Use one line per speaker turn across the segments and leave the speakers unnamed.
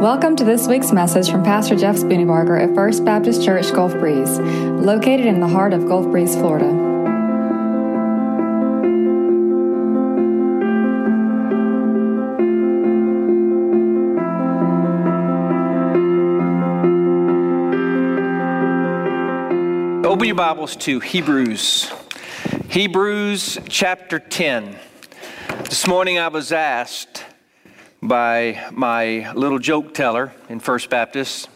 Welcome to this week's message from Pastor Jeff Spooneybarger at First Baptist Church Gulf Breeze, located in the heart of Gulf Breeze, Florida.
Open your Bibles to Hebrews. Hebrews chapter 10. This morning I was asked by my little joke teller in First Baptist.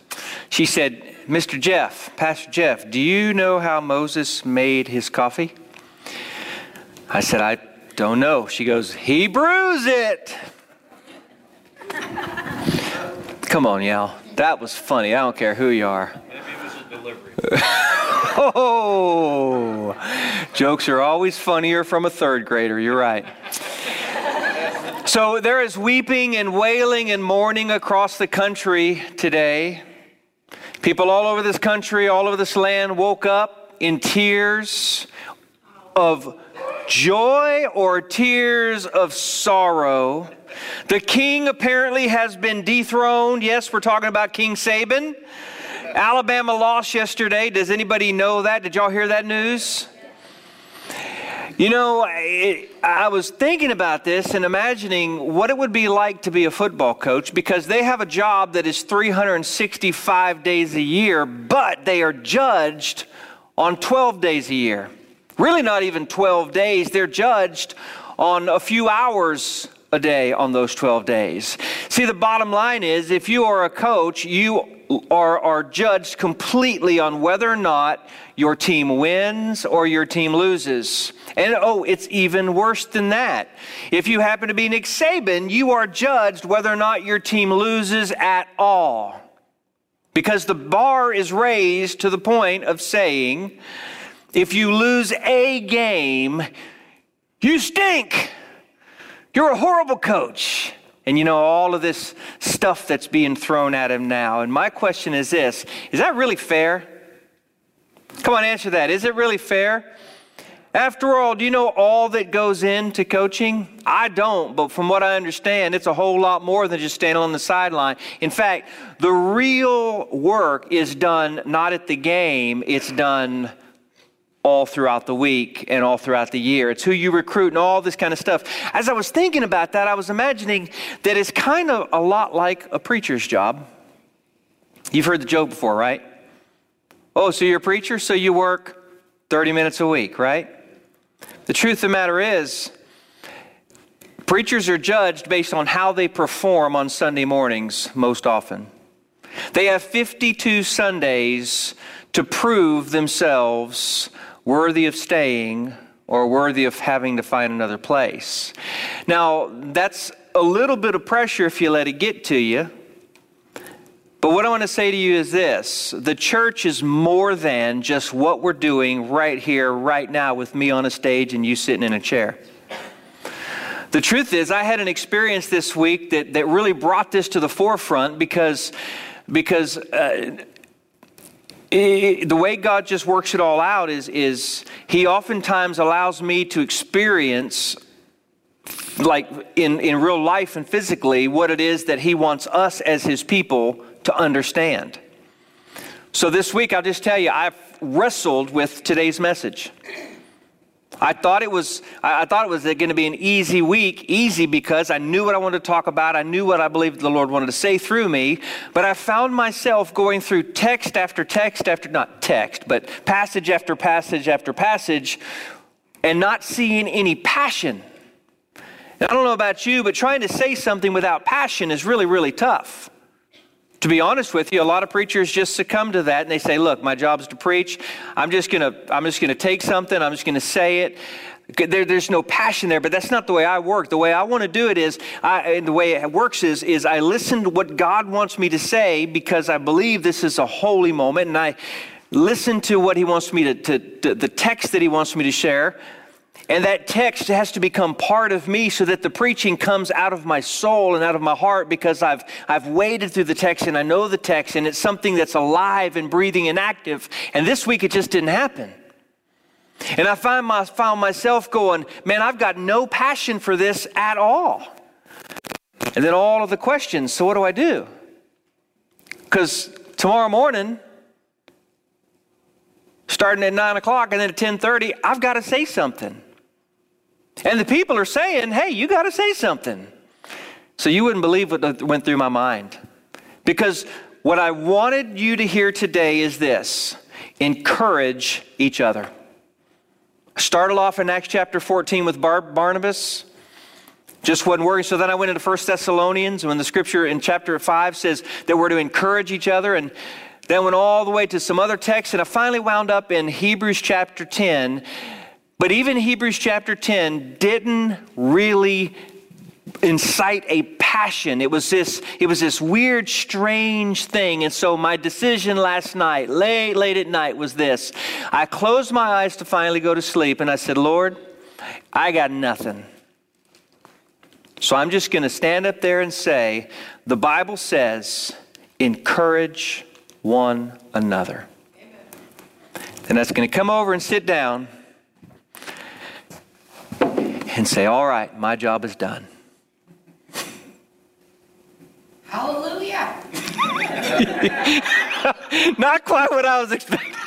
She said, Mr. Jeff, Pastor Jeff, do you know how Moses made his coffee? I said, I don't know. She goes, He brews it. Come on, y'all. That was funny. I don't care who you are.
Maybe it was a delivery.
Oh, jokes are always funnier from a third grader. You're right. So there is weeping and wailing and mourning across the country today. People all over this country, all over this land woke up in tears of joy or tears of sorrow. The king apparently has been dethroned. Yes, we're talking about King Saban. Alabama lost yesterday. Does anybody know that? Did y'all hear that news? You know, it, I was thinking about this and imagining what it would be like to be a football coach because they have a job that is 365 days a year, but they are judged on 12 days a year. Really, not even 12 days, they're judged on a few hours a day on those 12 days. See, the bottom line is if you are a coach, you are, are judged completely on whether or not your team wins or your team loses. And oh, it's even worse than that. If you happen to be Nick Saban, you are judged whether or not your team loses at all. Because the bar is raised to the point of saying, if you lose a game, you stink. You're a horrible coach. And you know, all of this stuff that's being thrown at him now. And my question is this Is that really fair? Come on, answer that. Is it really fair? After all, do you know all that goes into coaching? I don't, but from what I understand, it's a whole lot more than just standing on the sideline. In fact, the real work is done not at the game, it's done all throughout the week and all throughout the year. It's who you recruit and all this kind of stuff. As I was thinking about that, I was imagining that it's kind of a lot like a preacher's job. You've heard the joke before, right? Oh, so you're a preacher, so you work 30 minutes a week, right? The truth of the matter is, preachers are judged based on how they perform on Sunday mornings most often. They have 52 Sundays to prove themselves worthy of staying or worthy of having to find another place. Now, that's a little bit of pressure if you let it get to you. But what I want to say to you is this the church is more than just what we're doing right here, right now, with me on a stage and you sitting in a chair. The truth is, I had an experience this week that, that really brought this to the forefront because, because uh, it, the way God just works it all out is, is He oftentimes allows me to experience, like in, in real life and physically, what it is that He wants us as His people to understand. So this week, I'll just tell you, I've wrestled with today's message. I thought it was I thought it was going to be an easy week, easy because I knew what I wanted to talk about. I knew what I believed the Lord wanted to say through me, but I found myself going through text after text after not text, but passage after passage after passage and not seeing any passion. And I don't know about you, but trying to say something without passion is really really tough. To be honest with you, a lot of preachers just succumb to that and they say, "Look, my job is to preach. I'm just going to I'm just going to take something, I'm just going to say it." There, there's no passion there, but that's not the way I work. The way I want to do it is, I, the way it works is, is I listen to what God wants me to say because I believe this is a holy moment, and I listen to what He wants me to, to, to the text that He wants me to share. And that text has to become part of me so that the preaching comes out of my soul and out of my heart because I've, I've waded through the text and I know the text and it's something that's alive and breathing and active. And this week it just didn't happen. And I find my, found myself going, man, I've got no passion for this at all. And then all of the questions so what do I do? Because tomorrow morning, starting at 9 o'clock and then at 10.30, I've got to say something. And the people are saying, hey, you got to say something. So you wouldn't believe what went through my mind. Because what I wanted you to hear today is this encourage each other. I started off in Acts chapter 14 with Bar- Barnabas. Just wasn't working. So then I went into 1 Thessalonians when the scripture in chapter 5 says that we're to encourage each other. And then went all the way to some other texts. And I finally wound up in Hebrews chapter 10. But even Hebrews chapter 10 didn't really incite a passion. It was this, it was this weird, strange thing. And so my decision last night, late, late at night, was this. I closed my eyes to finally go to sleep, and I said, Lord, I got nothing. So I'm just going to stand up there and say, the Bible says, encourage one another. Amen. And that's going to come over and sit down and say, All right, my job is done.
Hallelujah.
Not quite what I was expecting.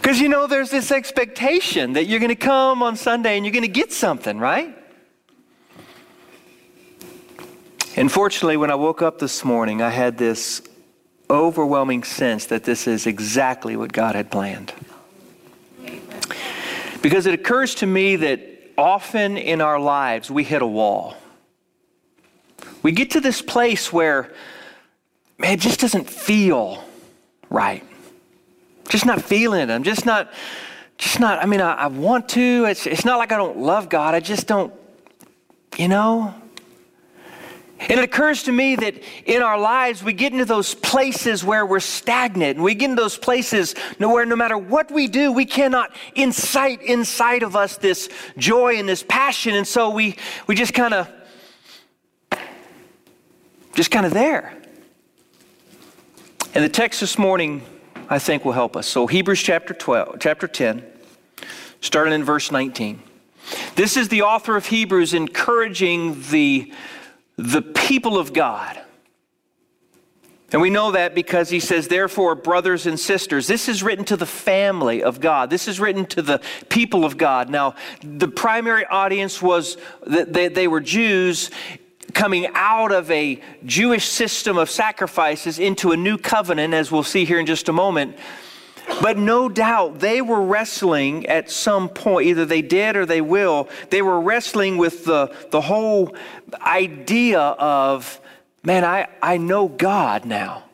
Because you know, there's this expectation that you're going to come on Sunday and you're going to get something, right? Unfortunately, when I woke up this morning, I had this overwhelming sense that this is exactly what God had planned. Because it occurs to me that often in our lives we hit a wall. We get to this place where, man, it just doesn't feel right. Just not feeling it. I'm just not, just not, I mean, I, I want to. It's, it's not like I don't love God. I just don't, you know? And it occurs to me that in our lives, we get into those places where we're stagnant. We get into those places where no matter what we do, we cannot incite inside of us this joy and this passion. And so we, we just kind of, just kind of there. And the text this morning, I think, will help us. So Hebrews chapter 12, chapter 10, starting in verse 19. This is the author of Hebrews encouraging the the people of God. And we know that because he says, therefore, brothers and sisters, this is written to the family of God. This is written to the people of God. Now, the primary audience was that they, they were Jews coming out of a Jewish system of sacrifices into a new covenant, as we'll see here in just a moment. But no doubt they were wrestling at some point, either they did or they will, they were wrestling with the, the whole idea of, man, I, I know God now.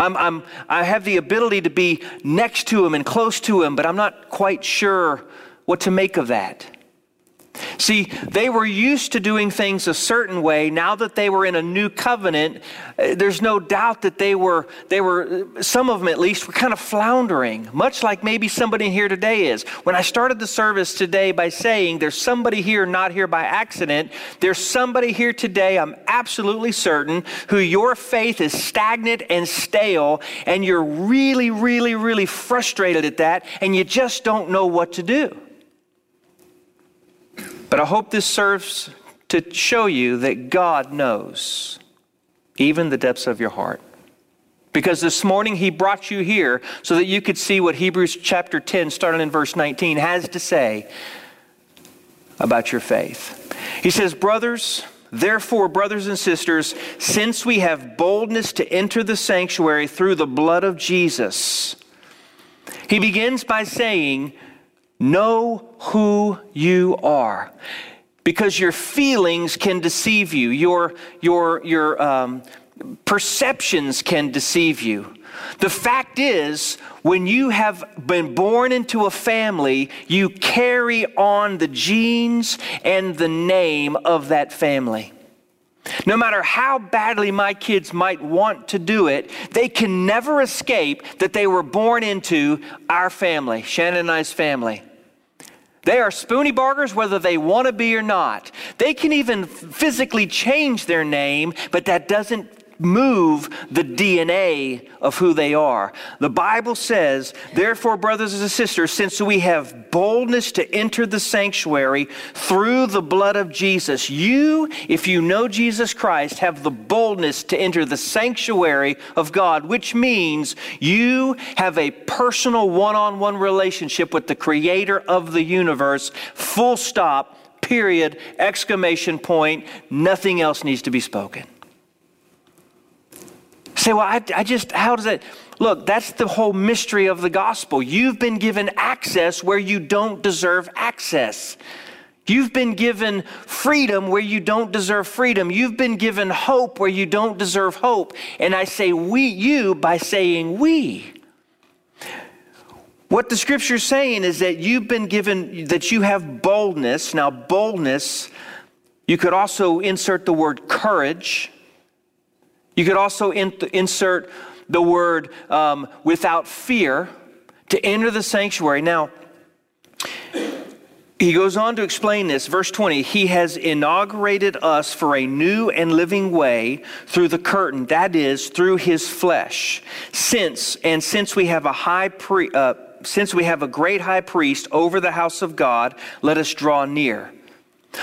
I'm, I'm, I have the ability to be next to Him and close to Him, but I'm not quite sure what to make of that. See, they were used to doing things a certain way. Now that they were in a new covenant, uh, there's no doubt that they were, they were, some of them at least, were kind of floundering, much like maybe somebody here today is. When I started the service today by saying there's somebody here not here by accident, there's somebody here today, I'm absolutely certain, who your faith is stagnant and stale, and you're really, really, really frustrated at that, and you just don't know what to do. But I hope this serves to show you that God knows even the depths of your heart. Because this morning he brought you here so that you could see what Hebrews chapter 10, starting in verse 19, has to say about your faith. He says, Brothers, therefore, brothers and sisters, since we have boldness to enter the sanctuary through the blood of Jesus, he begins by saying, Know who you are. Because your feelings can deceive you, your, your, your um, perceptions can deceive you. The fact is, when you have been born into a family, you carry on the genes and the name of that family. No matter how badly my kids might want to do it, they can never escape that they were born into our family, Shannon and I's family. They are Spooneybargers whether they want to be or not. They can even physically change their name, but that doesn't move the DNA of who they are. The Bible says, therefore, brothers and sisters, since we have boldness to enter the sanctuary through the blood of Jesus, you, if you know Jesus Christ, have the boldness to enter the sanctuary of God, which means you have a personal one on one relationship with the creator of the universe, full stop. Period, exclamation point, nothing else needs to be spoken say, well, I, I just, how does that? Look, that's the whole mystery of the gospel. You've been given access where you don't deserve access. You've been given freedom where you don't deserve freedom. You've been given hope where you don't deserve hope. And I say we, you, by saying we. What the scripture's saying is that you've been given, that you have boldness. Now, boldness, you could also insert the word courage. You could also in- insert the word um, without fear to enter the sanctuary. Now, he goes on to explain this. Verse 20 He has inaugurated us for a new and living way through the curtain, that is, through his flesh. Since, and since we have a high priest, uh, since we have a great high priest over the house of God, let us draw near.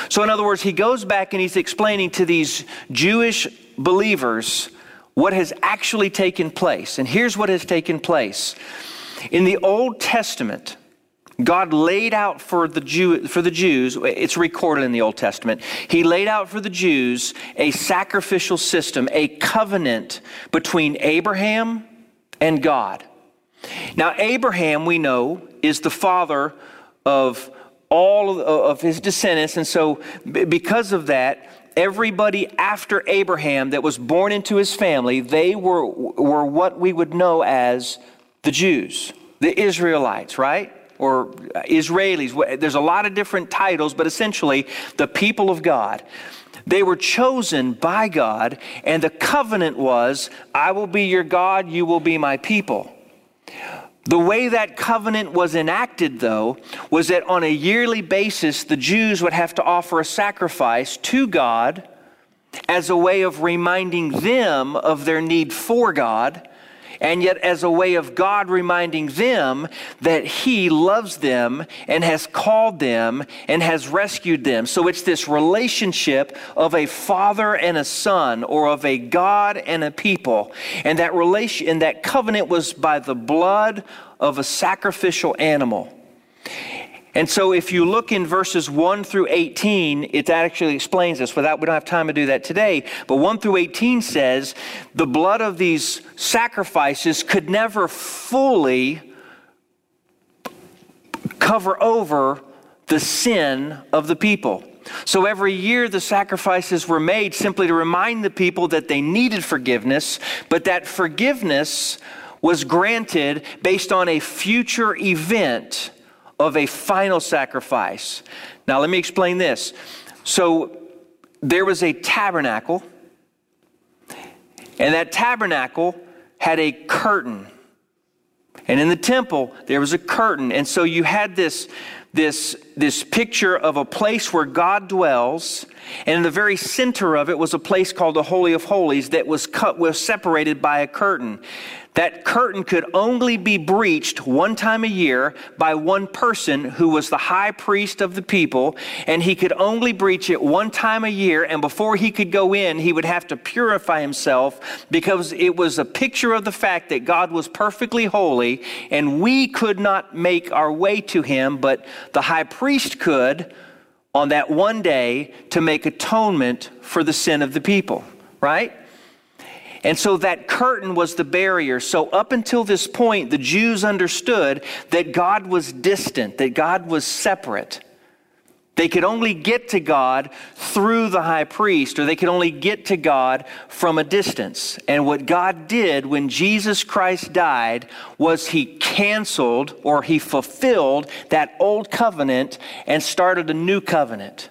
So, in other words, he goes back and he's explaining to these Jewish believers what has actually taken place. And here's what has taken place. In the Old Testament, God laid out for the, Jew, for the Jews, it's recorded in the Old Testament, He laid out for the Jews a sacrificial system, a covenant between Abraham and God. Now, Abraham, we know, is the father of all of his descendants. And so, because of that, everybody after Abraham that was born into his family, they were, were what we would know as the Jews, the Israelites, right? Or Israelis. There's a lot of different titles, but essentially the people of God. They were chosen by God, and the covenant was I will be your God, you will be my people. The way that covenant was enacted, though, was that on a yearly basis, the Jews would have to offer a sacrifice to God as a way of reminding them of their need for God and yet as a way of God reminding them that He loves them and has called them and has rescued them. So it's this relationship of a father and a son, or of a God and a people. And that relation and that covenant was by the blood of a sacrificial animal. And so if you look in verses 1 through 18, it actually explains this. Without we don't have time to do that today, but 1 through 18 says the blood of these sacrifices could never fully cover over the sin of the people. So every year the sacrifices were made simply to remind the people that they needed forgiveness, but that forgiveness was granted based on a future event of a final sacrifice. Now, let me explain this. So, there was a tabernacle, and that tabernacle had a curtain. And in the temple, there was a curtain. And so you had this, this, this picture of a place where God dwells, and in the very center of it was a place called the Holy of Holies that was cut was separated by a curtain. That curtain could only be breached one time a year by one person who was the high priest of the people, and he could only breach it one time a year. And before he could go in, he would have to purify himself because it was a picture of the fact that God was perfectly holy, and we could not make our way to him, but the high priest could on that one day to make atonement for the sin of the people, right? And so that curtain was the barrier. So, up until this point, the Jews understood that God was distant, that God was separate. They could only get to God through the high priest, or they could only get to God from a distance. And what God did when Jesus Christ died was he canceled or he fulfilled that old covenant and started a new covenant.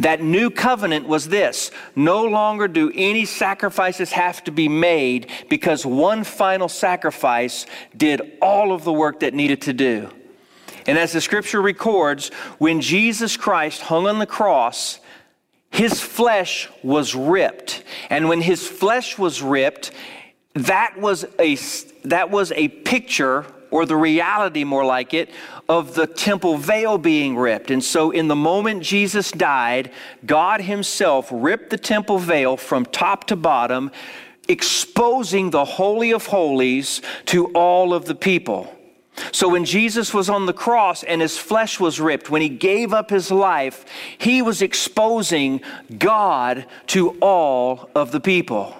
That new covenant was this no longer do any sacrifices have to be made because one final sacrifice did all of the work that needed to do. And as the scripture records, when Jesus Christ hung on the cross, his flesh was ripped. And when his flesh was ripped, that was a, that was a picture, or the reality more like it, of the temple veil being ripped. And so, in the moment Jesus died, God Himself ripped the temple veil from top to bottom, exposing the Holy of Holies to all of the people. So when Jesus was on the cross and his flesh was ripped, when he gave up his life, he was exposing God to all of the people.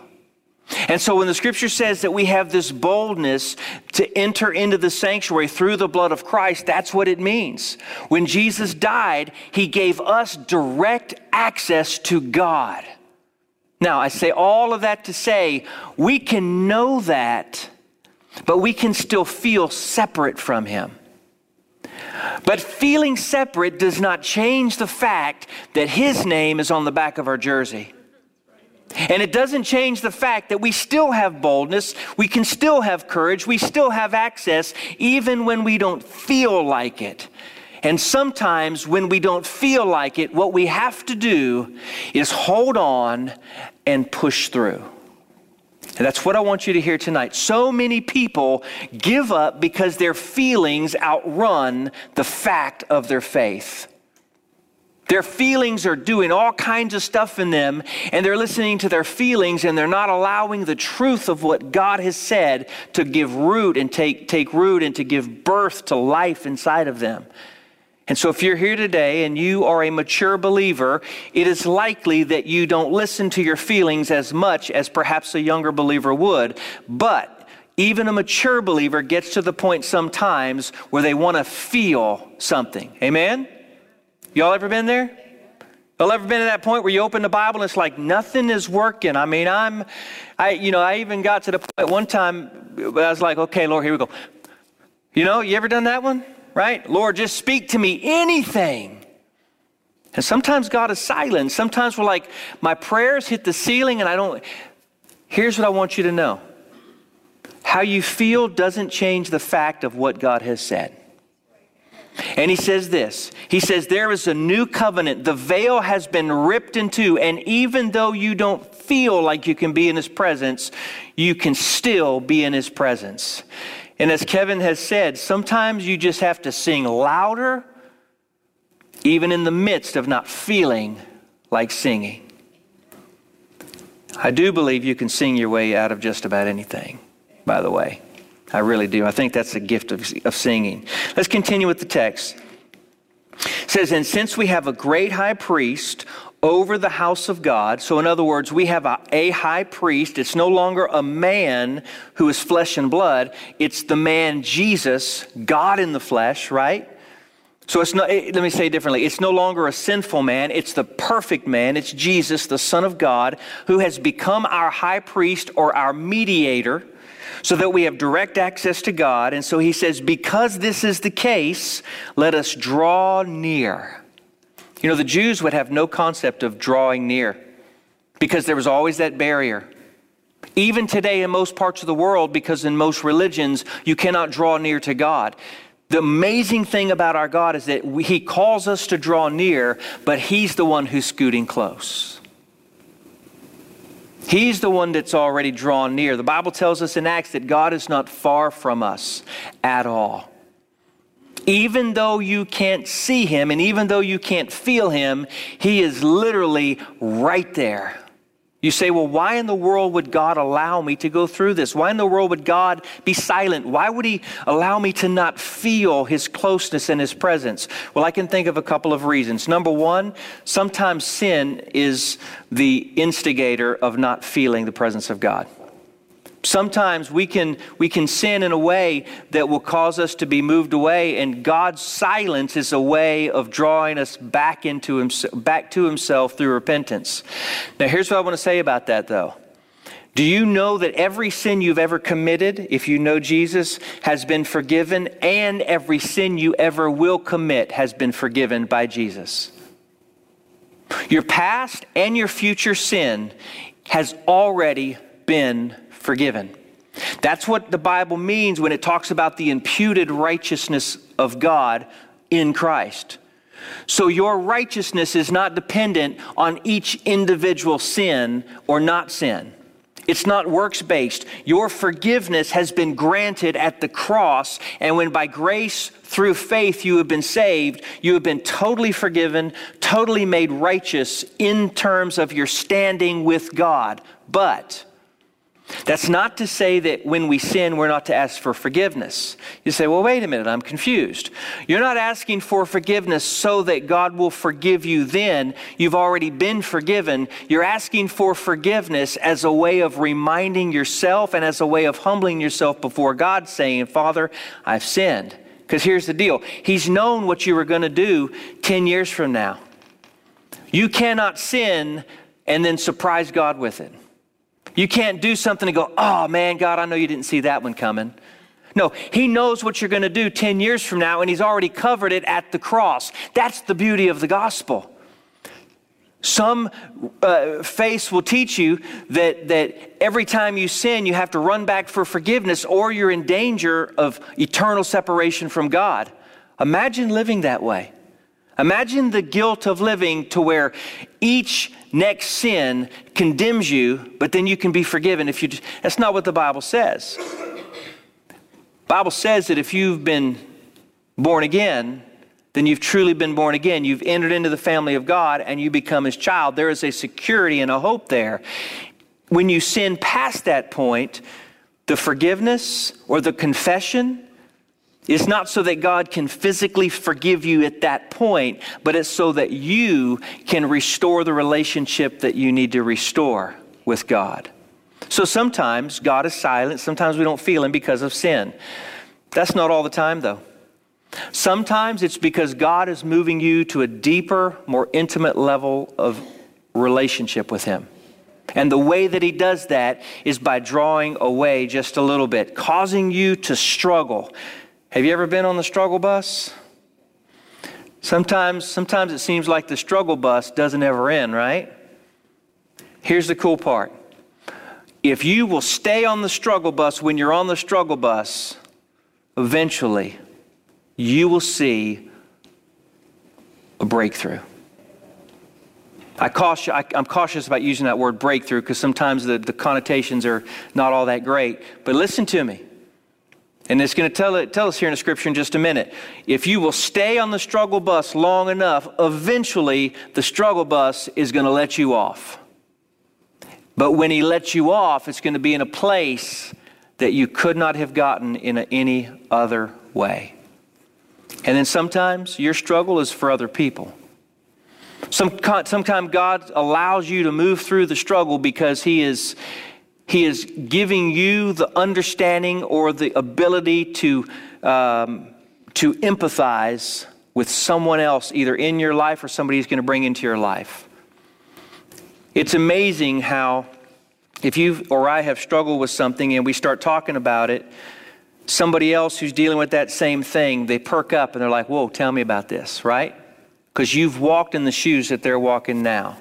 And so when the scripture says that we have this boldness to enter into the sanctuary through the blood of Christ, that's what it means. When Jesus died, he gave us direct access to God. Now, I say all of that to say we can know that but we can still feel separate from Him. But feeling separate does not change the fact that His name is on the back of our jersey. And it doesn't change the fact that we still have boldness, we can still have courage, we still have access, even when we don't feel like it. And sometimes when we don't feel like it, what we have to do is hold on and push through. And that's what I want you to hear tonight. So many people give up because their feelings outrun the fact of their faith. Their feelings are doing all kinds of stuff in them, and they're listening to their feelings, and they're not allowing the truth of what God has said to give root and take, take root and to give birth to life inside of them. And so, if you're here today and you are a mature believer, it is likely that you don't listen to your feelings as much as perhaps a younger believer would. But even a mature believer gets to the point sometimes where they want to feel something. Amen? Y'all ever been there? Y'all ever been to that point where you open the Bible and it's like nothing is working? I mean, I'm, I, you know, I even got to the point one time I was like, okay, Lord, here we go. You know, you ever done that one? right? Lord, just speak to me anything. And sometimes God is silent. Sometimes we're like, my prayers hit the ceiling and I don't. Here's what I want you to know how you feel doesn't change the fact of what God has said. And he says this He says, There is a new covenant. The veil has been ripped in two. And even though you don't feel like you can be in his presence, you can still be in his presence. And as Kevin has said, sometimes you just have to sing louder, even in the midst of not feeling like singing. I do believe you can sing your way out of just about anything, by the way. I really do. I think that's the gift of, of singing. Let's continue with the text. It says, And since we have a great high priest over the house of God. So, in other words, we have a, a, high priest. It's no longer a man who is flesh and blood, it's the man Jesus, God in the flesh, right? So, it's not, let me say it differently. It's no longer a sinful man, it's the perfect man. It's Jesus, the Son of God, who has become our high priest or our mediator so that we have direct access to God. And so he says, because this is the case, let us draw near. You know, the Jews would have no concept of drawing near because there was always that barrier. Even today, in most parts of the world, because in most religions, you cannot draw near to God. The amazing thing about our God is that we, He calls us to draw near, but He's the one who's scooting close. He's the one that's already drawn near. The Bible tells us in Acts that God is not far from us at all even though you can't see him and even though you can't feel him, he is literally right there. You say, well, why in the world would God allow me to go through this? Why in the world would God be silent? Why would He allow me to not feel His closeness and His presence? Well, I can think of a couple of reasons. Number one, sometimes sin is the instigator of not feeling the presence of God. Sometimes we can, we can sin in a way that will cause us to be moved away, and God's silence is a way of drawing us back, into him, back to Himself through repentance. Now, here's what I want to say about that, though. Do you know that every sin you've ever committed, if you know Jesus, has been forgiven, and every sin you ever will commit has been forgiven by Jesus? Your past and your future sin has already been forgiven. That's what the Bible means when it talks about the imputed righteousness of God in Christ. So your righteousness is not dependent on each individual sin or not sin. It's not works based. Your forgiveness has been granted at the cross, and when by grace through faith you have been saved, you have been totally forgiven, totally made righteous in terms of your standing with God. But that's not to say that when we sin, we're not to ask for forgiveness. You say, well, wait a minute, I'm confused. You're not asking for forgiveness so that God will forgive you then. You've already been forgiven. You're asking for forgiveness as a way of reminding yourself and as a way of humbling yourself before God, saying, Father, I've sinned. Because here's the deal He's known what you were going to do 10 years from now. You cannot sin and then surprise God with it. You can't do something and go, oh man, God, I know you didn't see that one coming. No, He knows what you're going to do 10 years from now, and He's already covered it at the cross. That's the beauty of the gospel. Some uh, faiths will teach you that, that every time you sin, you have to run back for forgiveness or you're in danger of eternal separation from God. Imagine living that way. Imagine the guilt of living to where each next sin condemns you, but then you can be forgiven if you. That's not what the Bible says. Bible says that if you've been born again, then you've truly been born again. You've entered into the family of God and you become his child. There is a security and a hope there. When you sin past that point, the forgiveness or the confession it's not so that God can physically forgive you at that point, but it's so that you can restore the relationship that you need to restore with God. So sometimes God is silent, sometimes we don't feel Him because of sin. That's not all the time, though. Sometimes it's because God is moving you to a deeper, more intimate level of relationship with Him. And the way that He does that is by drawing away just a little bit, causing you to struggle have you ever been on the struggle bus? Sometimes, sometimes it seems like the struggle bus doesn't ever end, right? Here's the cool part. If you will stay on the struggle bus when you're on the struggle bus, eventually you will see a breakthrough. I caution, I, am cautious about using that word breakthrough because sometimes the, the connotations are not all that great. But listen to me. And it's going to tell, it, tell us here in the scripture in just a minute. If you will stay on the struggle bus long enough, eventually the struggle bus is going to let you off. But when he lets you off, it's going to be in a place that you could not have gotten in a, any other way. And then sometimes your struggle is for other people. Some, sometimes God allows you to move through the struggle because He is he is giving you the understanding or the ability to, um, to empathize with someone else, either in your life or somebody he's going to bring into your life. It's amazing how, if you or I have struggled with something and we start talking about it, somebody else who's dealing with that same thing, they perk up and they're like, Whoa, tell me about this, right? Because you've walked in the shoes that they're walking now.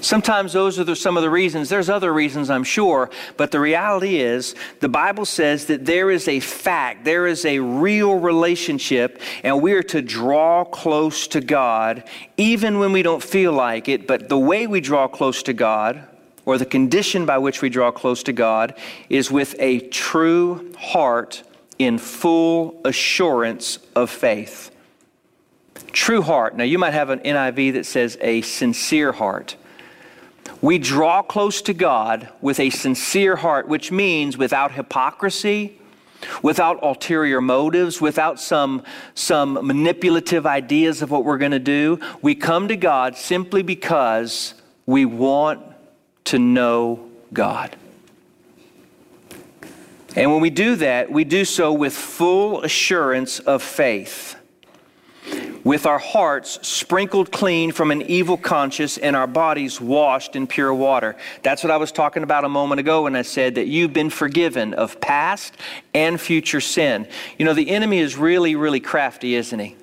Sometimes those are the, some of the reasons. There's other reasons, I'm sure, but the reality is the Bible says that there is a fact, there is a real relationship, and we are to draw close to God even when we don't feel like it. But the way we draw close to God, or the condition by which we draw close to God, is with a true heart in full assurance of faith. True heart. Now, you might have an NIV that says a sincere heart. We draw close to God with a sincere heart, which means without hypocrisy, without ulterior motives, without some, some manipulative ideas of what we're going to do. We come to God simply because we want to know God. And when we do that, we do so with full assurance of faith with our hearts sprinkled clean from an evil conscience and our bodies washed in pure water. That's what I was talking about a moment ago when I said that you've been forgiven of past and future sin. You know, the enemy is really, really crafty, isn't he?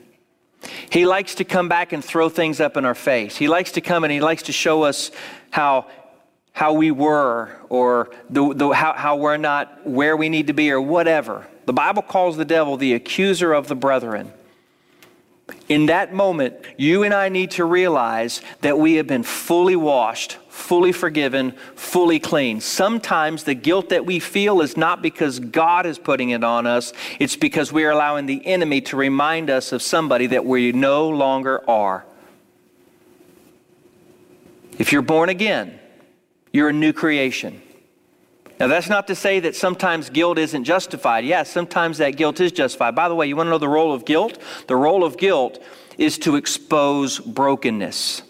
He likes to come back and throw things up in our face. He likes to come and he likes to show us how how we were or the, the, how, how we're not where we need to be or whatever. The Bible calls the devil the accuser of the brethren. In that moment, you and I need to realize that we have been fully washed, fully forgiven, fully clean. Sometimes the guilt that we feel is not because God is putting it on us, it's because we are allowing the enemy to remind us of somebody that we no longer are. If you're born again, you're a new creation. Now, that's not to say that sometimes guilt isn't justified. Yes, sometimes that guilt is justified. By the way, you want to know the role of guilt? The role of guilt is to expose brokenness.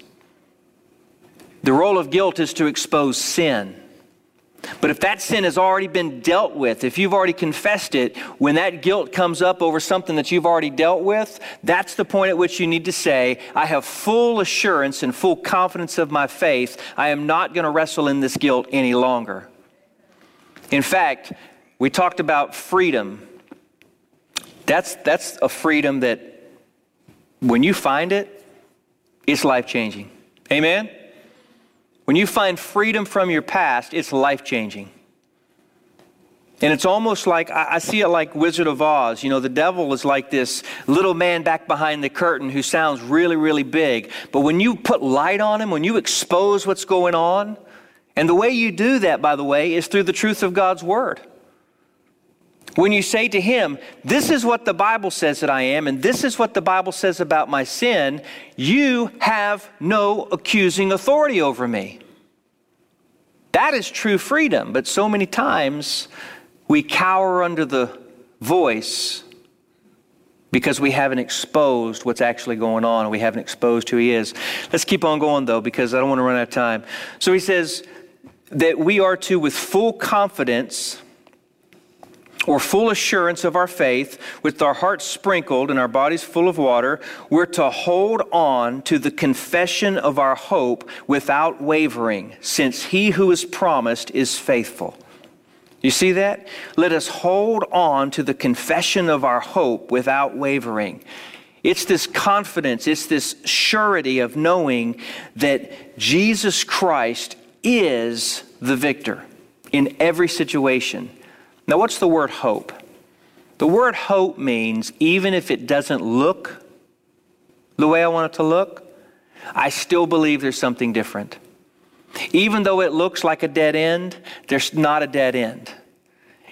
The role of guilt is to expose sin. But if that sin has already been dealt with, if you've already confessed it, when that guilt comes up over something that you've already dealt with, that's the point at which you need to say, I have full assurance and full confidence of my faith. I am not going to wrestle in this guilt any longer. In fact, we talked about freedom. That's, that's a freedom that when you find it, it's life changing. Amen? When you find freedom from your past, it's life changing. And it's almost like I, see it like Wizard of Oz. You know, the devil is like this little man back behind the curtain who sounds really, really big. But when you put light on him, when you expose what's going on, and the way you do that, by the way, is through the truth of God's Word. When you say to him, This is what the Bible says that I am, and this is what the Bible says about my sin, you have no accusing authority over me. That is true freedom, but so many times we cower under the voice because we haven't exposed what's actually going on and we haven't exposed who he is. Let's keep on going though, because I don't want to run out of time. So he says, that we are to, with full confidence or full assurance of our faith, with our hearts sprinkled and our bodies full of water, we're to hold on to the confession of our hope without wavering, since he who is promised is faithful. You see that? Let us hold on to the confession of our hope without wavering. It's this confidence, it's this surety of knowing that Jesus Christ is the victor in every situation. Now, what's the word hope? The word hope means even if it doesn't look the way I want it to look, I still believe there's something different. Even though it looks like a dead end, there's not a dead end.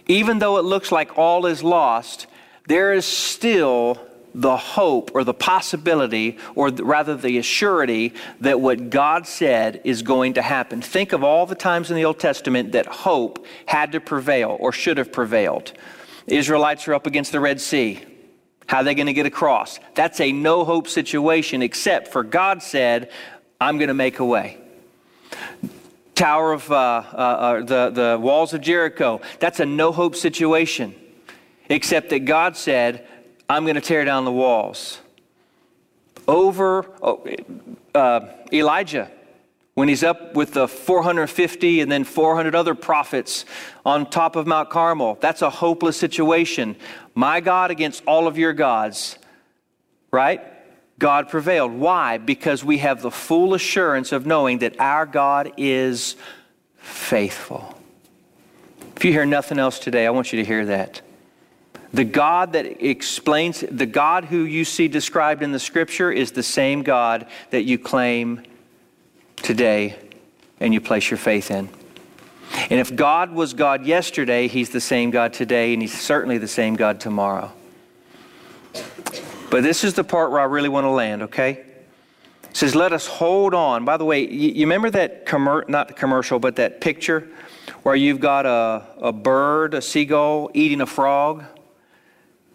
Even though it looks like all is lost, there is still the hope or the possibility, or rather the assurity, that what God said is going to happen. Think of all the times in the Old Testament that hope had to prevail or should have prevailed. Israelites are up against the Red Sea. How are they going to get across? That's a no hope situation, except for God said, I'm going to make a way. Tower of uh, uh, uh, the, the walls of Jericho, that's a no hope situation, except that God said, I'm going to tear down the walls. Over oh, uh, Elijah, when he's up with the 450 and then 400 other prophets on top of Mount Carmel, that's a hopeless situation. My God against all of your gods, right? God prevailed. Why? Because we have the full assurance of knowing that our God is faithful. If you hear nothing else today, I want you to hear that. The God that explains, the God who you see described in the scripture is the same God that you claim today and you place your faith in. And if God was God yesterday, He's the same God today, and He's certainly the same God tomorrow. But this is the part where I really want to land, okay? It says, let us hold on. By the way, you, remember that, commer- not the commercial, but that picture where you've got a, a bird, a seagull, eating a frog?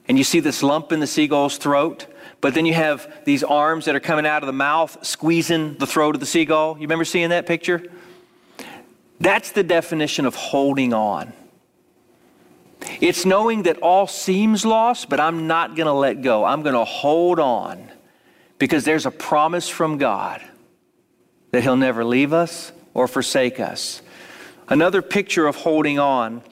And you see this lump in the seagull's throat, but then you have these arms that are coming out of the mouth squeezing the throat of the seagull. You remember seeing that picture? That's the definition of holding on. It's knowing that all seems lost, but I'm not going to let go. I'm going to hold on because there's a promise from God that He'll never leave us or forsake us. Another picture of holding on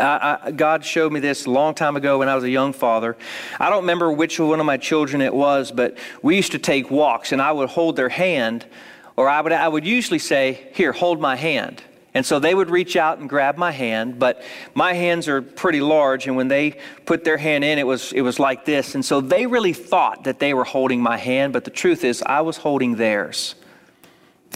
I, I, God showed me this a long time ago when I was a young father. I don't remember which one of my children it was, but we used to take walks, and I would hold their hand, or I would, I would usually say, Here, hold my hand. And so they would reach out and grab my hand, but my hands are pretty large, and when they put their hand in, it was, it was like this. And so they really thought that they were holding my hand, but the truth is, I was holding theirs.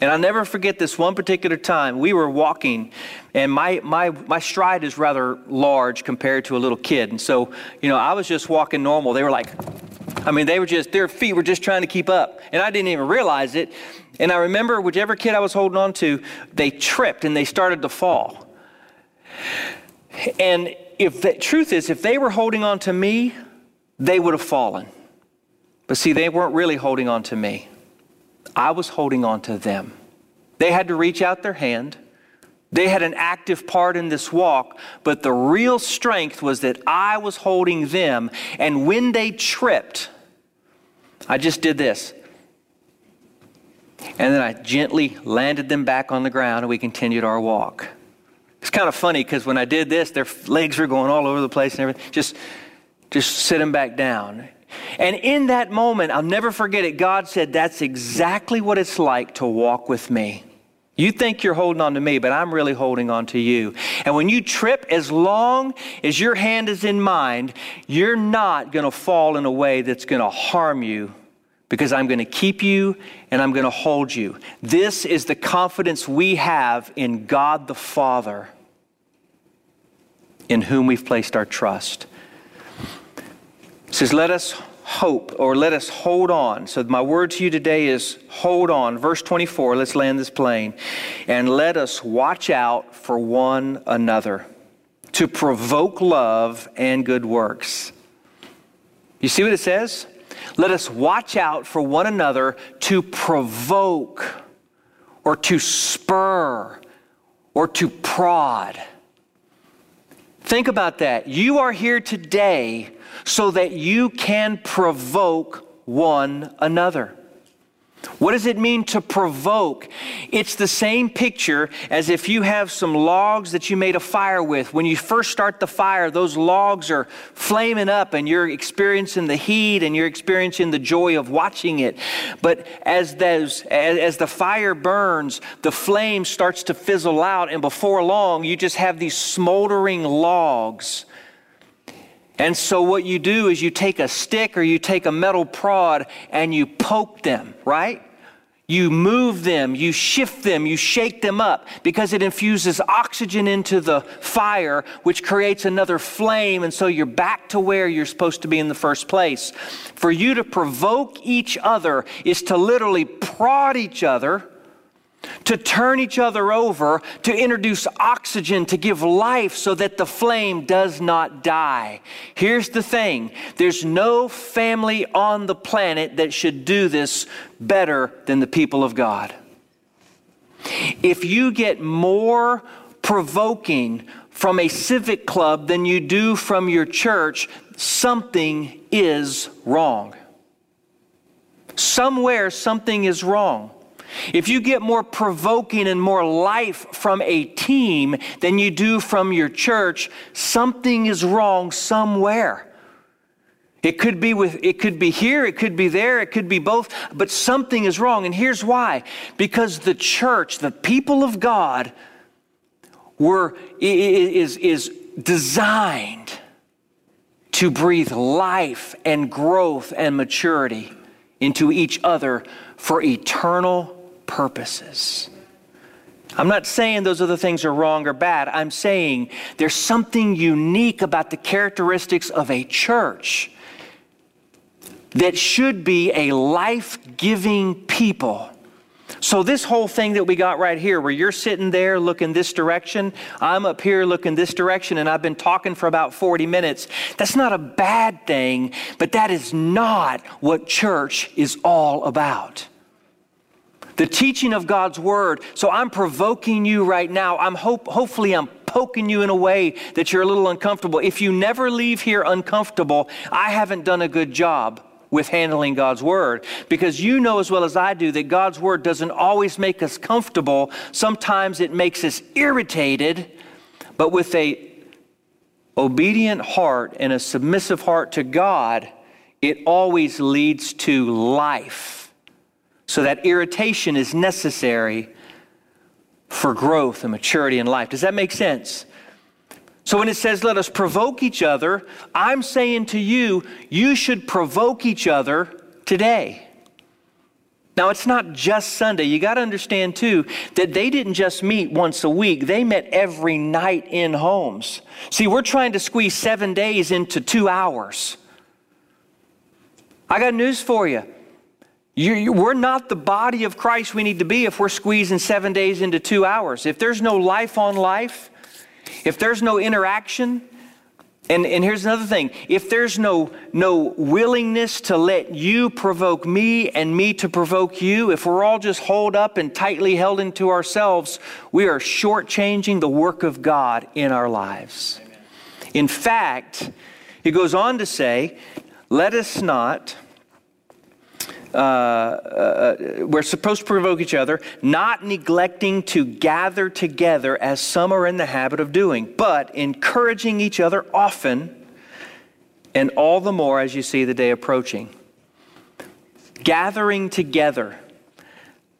And I'll never forget this one particular time. We were walking, and my, my, my stride is rather large compared to a little kid. And so, you know, I was just walking normal. They were like, I mean, they were just, their feet were just trying to keep up. And I didn't even realize it. And I remember whichever kid I was holding on to, they tripped and they started to fall. And if the truth is, if they were holding on to me, they would have fallen. But see, they weren't really holding on to me. I was holding on to them. They had to reach out their hand. They had an active part in this walk, but the real strength was that I was holding them. And when they tripped, I just did this. And then I gently landed them back on the ground and we continued our walk. It's kind of funny because when I did this, their legs were going all over the place and everything. Just, just sit them back down. And in that moment, I'll never forget it, God said, That's exactly what it's like to walk with me. You think you're holding on to me, but I'm really holding on to you. And when you trip, as long as your hand is in mine, you're not going to fall in a way that's going to harm you because I'm going to keep you and I'm going to hold you. This is the confidence we have in God the Father, in whom we've placed our trust. It says, Let us hope or let us hold on. So, my word to you today is hold on. Verse 24, let's land this plane. And let us watch out for one another to provoke love and good works. You see what it says? Let us watch out for one another to provoke or to spur or to prod. Think about that. You are here today so that you can provoke one another. What does it mean to provoke? It's the same picture as if you have some logs that you made a fire with. When you first start the fire, those logs are flaming up and you're experiencing the heat and you're experiencing the joy of watching it. But as those as, as the fire burns, the flame starts to fizzle out and before long you just have these smoldering logs and so, what you do is you take a stick or you take a metal prod and you poke them, right? You move them, you shift them, you shake them up because it infuses oxygen into the fire, which creates another flame. And so you're back to where you're supposed to be in the first place. For you to provoke each other is to literally prod each other to turn each other over, to introduce oxygen, to give life so that the flame does not die. Here's the thing there's no family on the planet that should do this better than the people of God. If you get more provoking from a civic club than you do from your church, something is wrong. Somewhere, something is wrong. If you get more provoking and more life from a team than you do from your church, something is wrong somewhere. It could be with it could be here, it could be there, it could be both, but something is wrong. And here's why. Because the church, the people of God were is is designed to breathe life and growth and maturity into each other for eternal purposes. I'm not saying those other things are wrong or bad. I'm saying there's something unique about the characteristics of a church that should be a life giving people. So, this whole thing that we got right here, where you're sitting there looking this direction, I'm up here looking this direction, and I've been talking for about 40 minutes, that's not a bad thing, but that is not what church is all about the teaching of God's word. So I'm provoking you right now. I'm hope, hopefully I'm poking you in a way that you're a little uncomfortable. If you never leave here uncomfortable, I haven't done a good job with handling God's word because you know as well as I do that God's word doesn't always make us comfortable. Sometimes it makes us irritated, but with a obedient heart and a submissive heart to God, it always leads to life. So that irritation is necessary, for growth and maturity in life. Does that make sense? So when it says, let us provoke each other, I'm saying to you, you should provoke each other today. Now, it's not just Sunday. You got to understand, too, that they didn't just meet once a week, they met every night in homes. See, we're trying to squeeze seven days into two hours. I got news for you. You, you, we're not the body of Christ we need to be if we're squeezing seven days into two hours. If there's no life on life, if there's no interaction, and, and here's another thing if there's no, no willingness to let you provoke me and me to provoke you, if we're all just holed up and tightly held into ourselves, we are shortchanging the work of God in our lives. Amen. In fact, he goes on to say, let us not. Uh, uh, we're supposed to provoke each other, not neglecting to gather together as some are in the habit of doing, but encouraging each other often, and all the more as you see the day approaching. Gathering together.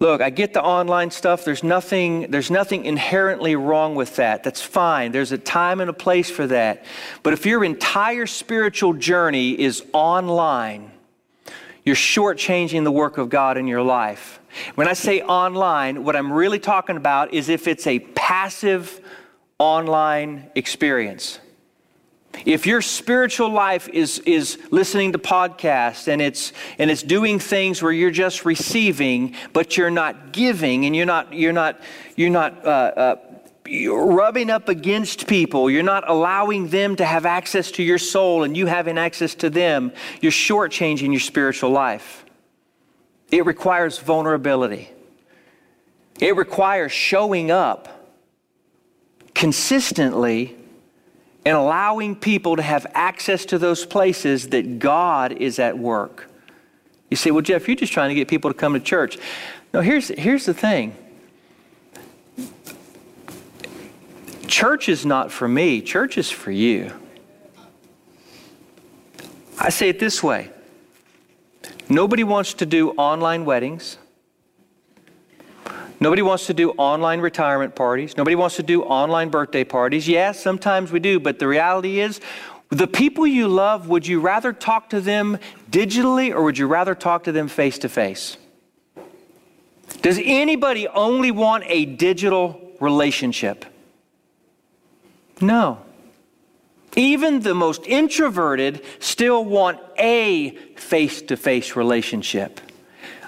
Look, I get the online stuff. There's nothing, there's nothing inherently wrong with that. That's fine. There's a time and a place for that. But if your entire spiritual journey is online, you're shortchanging the work of God in your life. When I say online, what I'm really talking about is if it's a passive online experience. If your spiritual life is, is listening to podcasts and it's, and it's doing things where you're just receiving, but you're not giving and you're not, you're not, you're not uh, uh, you're rubbing up against people, you're not allowing them to have access to your soul and you having access to them, you're shortchanging your spiritual life. It requires vulnerability. It requires showing up consistently and allowing people to have access to those places that God is at work. You say, well, Jeff, you're just trying to get people to come to church. No, here's, here's the thing church is not for me, church is for you. I say it this way nobody wants to do online weddings. Nobody wants to do online retirement parties. Nobody wants to do online birthday parties. Yes, yeah, sometimes we do, but the reality is, the people you love, would you rather talk to them digitally or would you rather talk to them face to face? Does anybody only want a digital relationship? No. Even the most introverted still want a face to face relationship.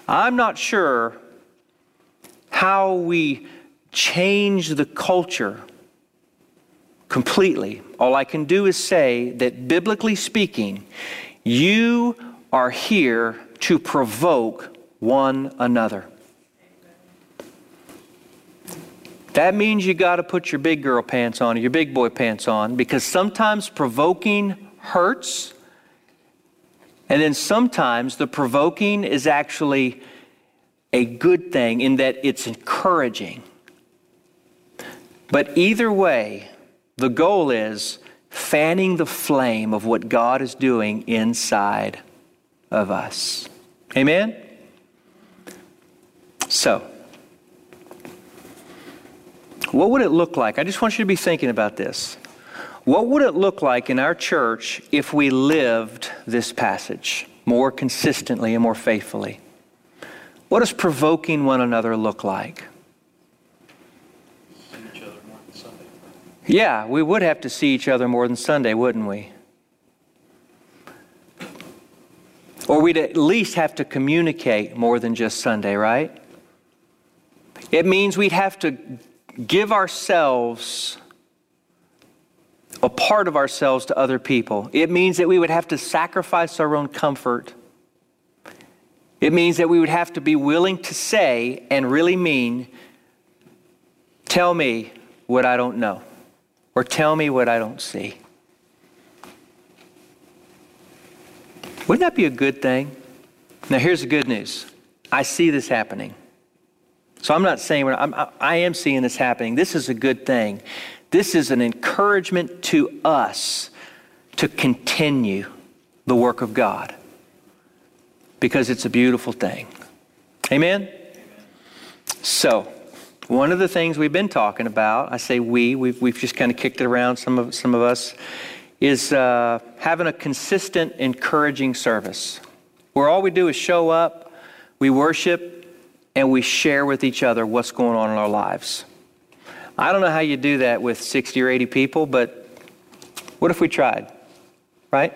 I'm not sure how we change the culture completely. All I can do is say that biblically speaking, you are here to provoke one another. That means you got to put your big girl pants on your big boy pants on because sometimes provoking hurts. And then sometimes the provoking is actually a good thing in that it's encouraging. But either way, the goal is fanning the flame of what God is doing inside of us. Amen? So, what would it look like? I just want you to be thinking about this. What would it look like in our church if we lived this passage more consistently and more faithfully? What does provoking one another look like? Yeah, we would have to see each other more than Sunday, wouldn't we? Or we'd at least have to communicate more than just Sunday, right? It means we'd have to give ourselves, a part of ourselves to other people. It means that we would have to sacrifice our own comfort it means that we would have to be willing to say and really mean, tell me what I don't know, or tell me what I don't see. Wouldn't that be a good thing? Now, here's the good news I see this happening. So I'm not saying, I'm, I am seeing this happening. This is a good thing. This is an encouragement to us to continue the work of God because it's a beautiful thing. Amen? So, One of the things we've been talking about, I say we, we've, we've just kind of kicked it around, some of, some of us, is uh, having a consistent, encouraging service where all we do is show up, we worship, and we share with each other what's going on in our lives. I don't know how you do that with 60 or 80 people, but what if we tried? Right?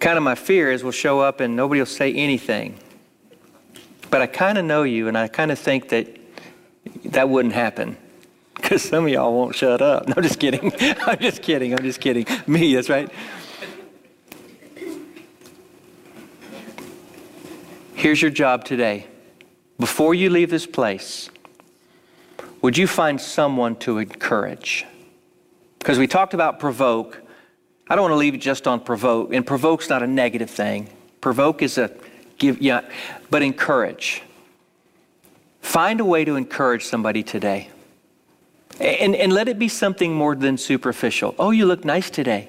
Kind of my fear is we'll show up and nobody will say anything. But I kind of know you, and I kind of think that that wouldn't happen because some of y'all won't shut up. No, I'm just kidding. I'm just kidding. I'm just kidding. Me, that's right. Here's your job today. Before you leave this place, would you find someone to encourage? Because we talked about provoke. I don't want to leave it just on provoke. And provoke's not a negative thing. Provoke is a give, yeah, but encourage. Find a way to encourage somebody today. And, and let it be something more than superficial. Oh, you look nice today.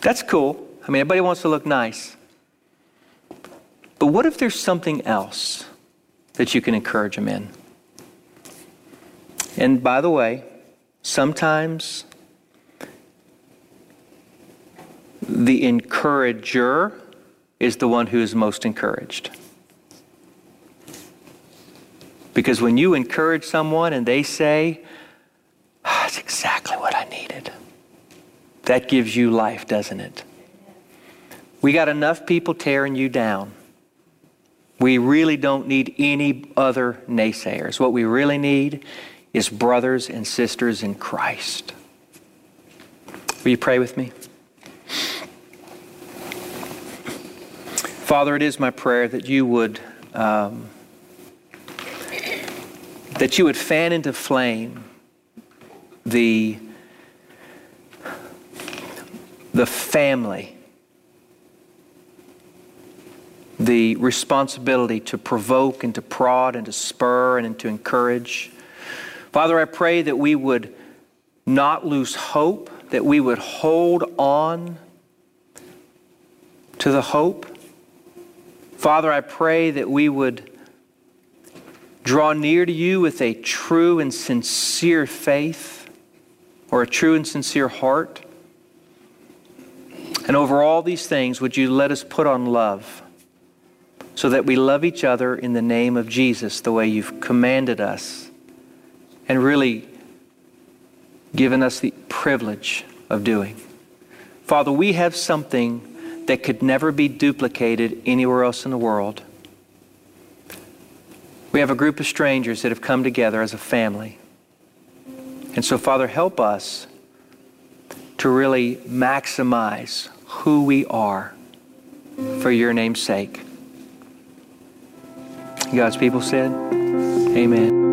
That's cool. I mean, everybody wants to look nice. But what if there's something else that you can encourage them in? And by the way, sometimes the encourager is the one who is most encouraged. Because when you encourage someone and they say, ah, That's exactly what I needed, that gives you life, doesn't it? We got enough people tearing you down. We really don't need any other naysayers. What we really need is brothers and sisters in Christ. Will you pray with me? Father, it is my prayer that you would um, that you would fan into flame the the family the responsibility to provoke and to prod and to spur and to encourage. Father, I pray that we would not lose hope, that we would hold on to the hope. Father, I pray that we would draw near to you with a true and sincere faith or a true and sincere heart. And over all these things, would you let us put on love? So that we love each other in the name of Jesus the way you've commanded us and really given us the privilege of doing. Father, we have something that could never be duplicated anywhere else in the world. We have a group of strangers that have come together as a family. And so, Father, help us to really maximize who we are for your name's sake. God's people said, Amen.